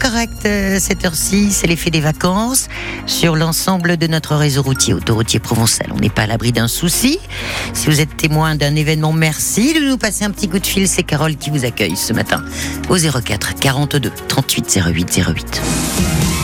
correcte euh, cette heure-ci, c'est l'effet des vacances sur l'ensemble de notre réseau routier, autoroutier provençal. On n'est pas à l'abri d'un souci. Si vous êtes témoin d'un événement, merci de nous passer un petit coup de fil. C'est Carole qui vous accueille ce matin au 04 42 38 08 08.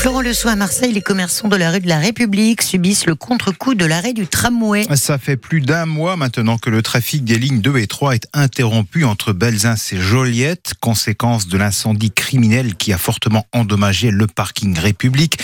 Florent Le à Marseille, les commerçants de la rue de la République subissent le contre-coup de l'arrêt du tramway. Ça fait plus d'un mois maintenant que le trafic des lignes 2 et 3 est interrompu entre Belzins et Joliette, conséquence de l'incendie criminel qui a fortement endommagé le parking République.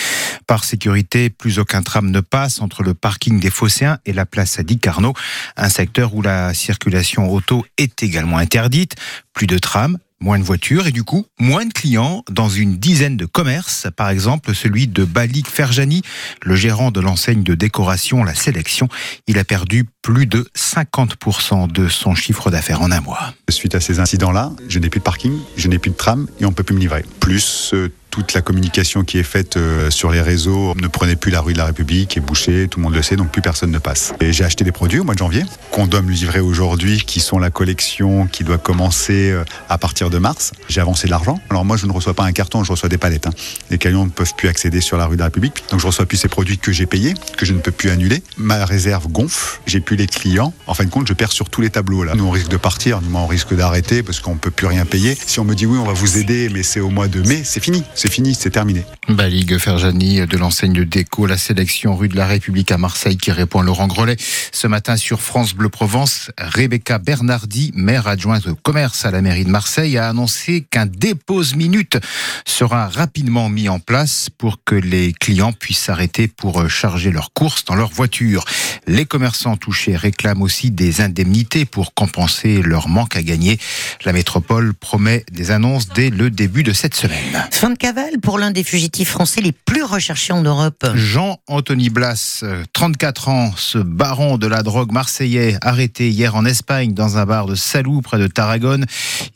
Par sécurité, plus aucun tram ne passe entre le parking des Phocéens et la place Adi Carnot, un secteur où la circulation auto est également interdite. Plus de trams, moins de voitures et du coup moins de clients dans une dizaine de commerces, par exemple celui de Balik Ferjani, le gérant de l'enseigne de décoration La Sélection. Il a perdu plus de 50% de son chiffre d'affaires en un mois. Suite à ces incidents-là, je n'ai plus de parking, je n'ai plus de tram et on peut plus me livrer. Plus euh, toute la communication qui est faite euh, sur les réseaux ne prenait plus la rue de la République, est bouchée, tout le monde le sait, donc plus personne ne passe. Et j'ai acheté des produits au mois de janvier qu'on doit me livrer aujourd'hui, qui sont la collection qui doit commencer euh, à partir de mars. J'ai avancé de l'argent. Alors moi, je ne reçois pas un carton, je reçois des palettes. Hein. Les camions ne peuvent plus accéder sur la rue de la République, donc je reçois plus ces produits que j'ai payés, que je ne peux plus annuler. Ma réserve gonfle, j'ai plus les clients. En fin de compte, je perds sur tous les tableaux là. Nous, on risque de partir, nous, on risque d'arrêter parce qu'on peut plus rien payer. Si on me dit oui, on va vous aider, mais c'est au mois de mai, c'est fini, fini, c'est terminé. Baligue Ferjani de l'enseigne de déco, la sélection rue de la République à Marseille qui répond à Laurent Grelet. Ce matin sur France Bleu Provence, Rebecca Bernardi, maire adjointe au commerce à la mairie de Marseille, a annoncé qu'un dépose minute sera rapidement mis en place pour que les clients puissent s'arrêter pour charger leurs courses dans leur voiture. Les commerçants touchés réclament aussi des indemnités pour compenser leur manque à gagner. La métropole promet des annonces dès le début de cette semaine. Fin de pour l'un des fugitifs français les plus recherchés en Europe. Jean-Anthony Blas, 34 ans, ce baron de la drogue marseillais, arrêté hier en Espagne dans un bar de Salou près de Tarragone.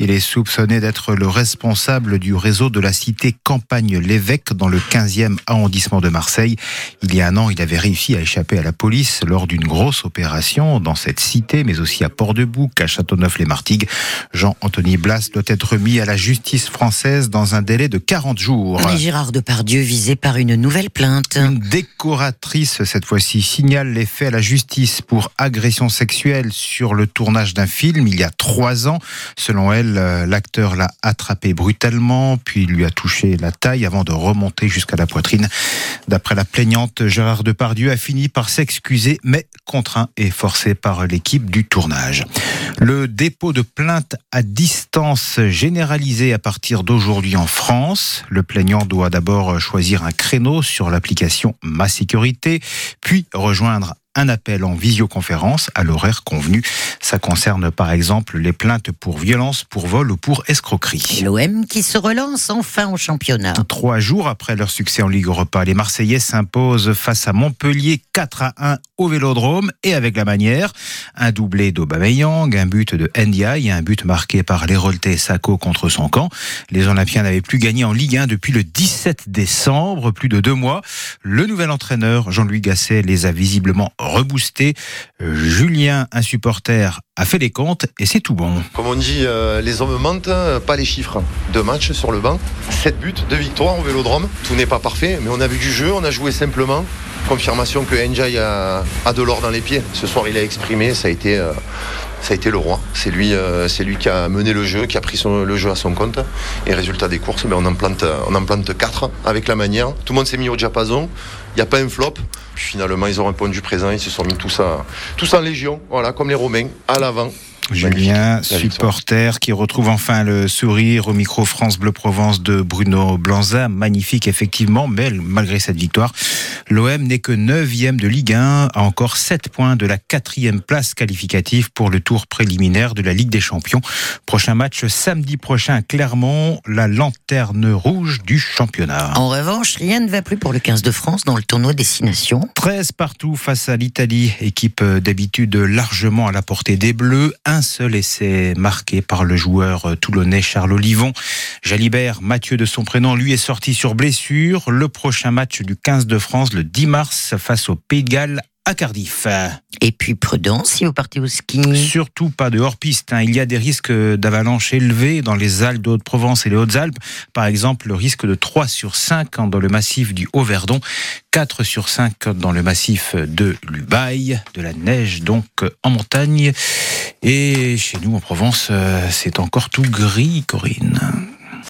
Il est soupçonné d'être le responsable du réseau de la cité Campagne-l'Évêque dans le 15e arrondissement de Marseille. Il y a un an, il avait réussi à échapper à la police lors d'une grosse opération dans cette cité, mais aussi à Port-de-Bouc, à Châteauneuf-les-Martigues. Jean-Anthony Blas doit être mis à la justice française dans un délai de 40 jours. Gérard Depardieu visé par une nouvelle plainte. Une décoratrice, cette fois-ci, signale les faits à la justice pour agression sexuelle sur le tournage d'un film il y a trois ans. Selon elle, euh, l'acteur l'a attrapé brutalement, puis lui a touché la taille avant de remonter jusqu'à la poitrine. D'après la plaignante, Gérard Depardieu a fini par s'excuser, mais contraint et forcé par l'équipe du tournage. Le dépôt de plainte à distance généralisé à partir d'aujourd'hui en France. Le plaignant doit d'abord choisir un créneau sur l'application Ma Sécurité, puis rejoindre un appel en visioconférence à l'horaire convenu. Ça concerne par exemple les plaintes pour violence, pour vol ou pour escroquerie. L'OM qui se relance enfin au championnat. Trois jours après leur succès en Ligue Europa, les Marseillais s'imposent face à Montpellier 4 à 1 au Vélodrome et avec la manière. Un doublé d'Aubameyang, un but de Ndiaye et un but marqué par l'Héroleté Sacco contre son camp. Les Olympiens n'avaient plus gagné en Ligue 1 depuis le 17 décembre, plus de deux mois. Le nouvel entraîneur, Jean-Louis Gasset, les a visiblement reboosté. Euh, Julien, un supporter, a fait les comptes et c'est tout bon. Comme on dit, euh, les hommes mentent, euh, pas les chiffres. Deux matchs sur le banc, sept buts, deux victoires au vélodrome. Tout n'est pas parfait, mais on a vu du jeu, on a joué simplement. Confirmation que Njai a, a de l'or dans les pieds. Ce soir, il a exprimé, ça a été, ça a été le roi. C'est lui, c'est lui qui a mené le jeu, qui a pris le jeu à son compte. Et résultat des courses, ben, on, en plante, on en plante quatre avec la manière. Tout le monde s'est mis au diapason. Il n'y a pas un flop. finalement, ils ont répondu présent. Ils se sont mis tous, à, tous en légion, voilà, comme les Romains, à l'avant. Julien, supporter, qui retrouve enfin le sourire au micro France Bleu Provence de Bruno Blanza. Magnifique, effectivement, mais malgré cette victoire, l'OM n'est que 9e de Ligue 1, à encore 7 points de la quatrième place qualificative pour le tour préliminaire de la Ligue des Champions. Prochain match samedi prochain à Clermont, la lanterne rouge du championnat. En revanche, rien ne va plus pour le 15 de France dans le tournoi Destination. 13 partout face à l'Italie, équipe d'habitude largement à la portée des Bleus. Un un seul essai marqué par le joueur toulonnais Charles Olivon. Jalibert, Mathieu de son prénom, lui est sorti sur blessure. Le prochain match du 15 de France le 10 mars face au Pays de Galles à Cardiff. Et puis prudence si vous partez au ski. Surtout pas de hors-piste. Hein. Il y a des risques d'avalanche élevés dans les Alpes de Haute-Provence et les Hautes-Alpes. Par exemple, le risque de 3 sur 5 dans le massif du Haut-Verdon, 4 sur 5 dans le massif de l'Ubaye, de la neige donc en montagne. Et chez nous en Provence, c'est encore tout gris, Corinne.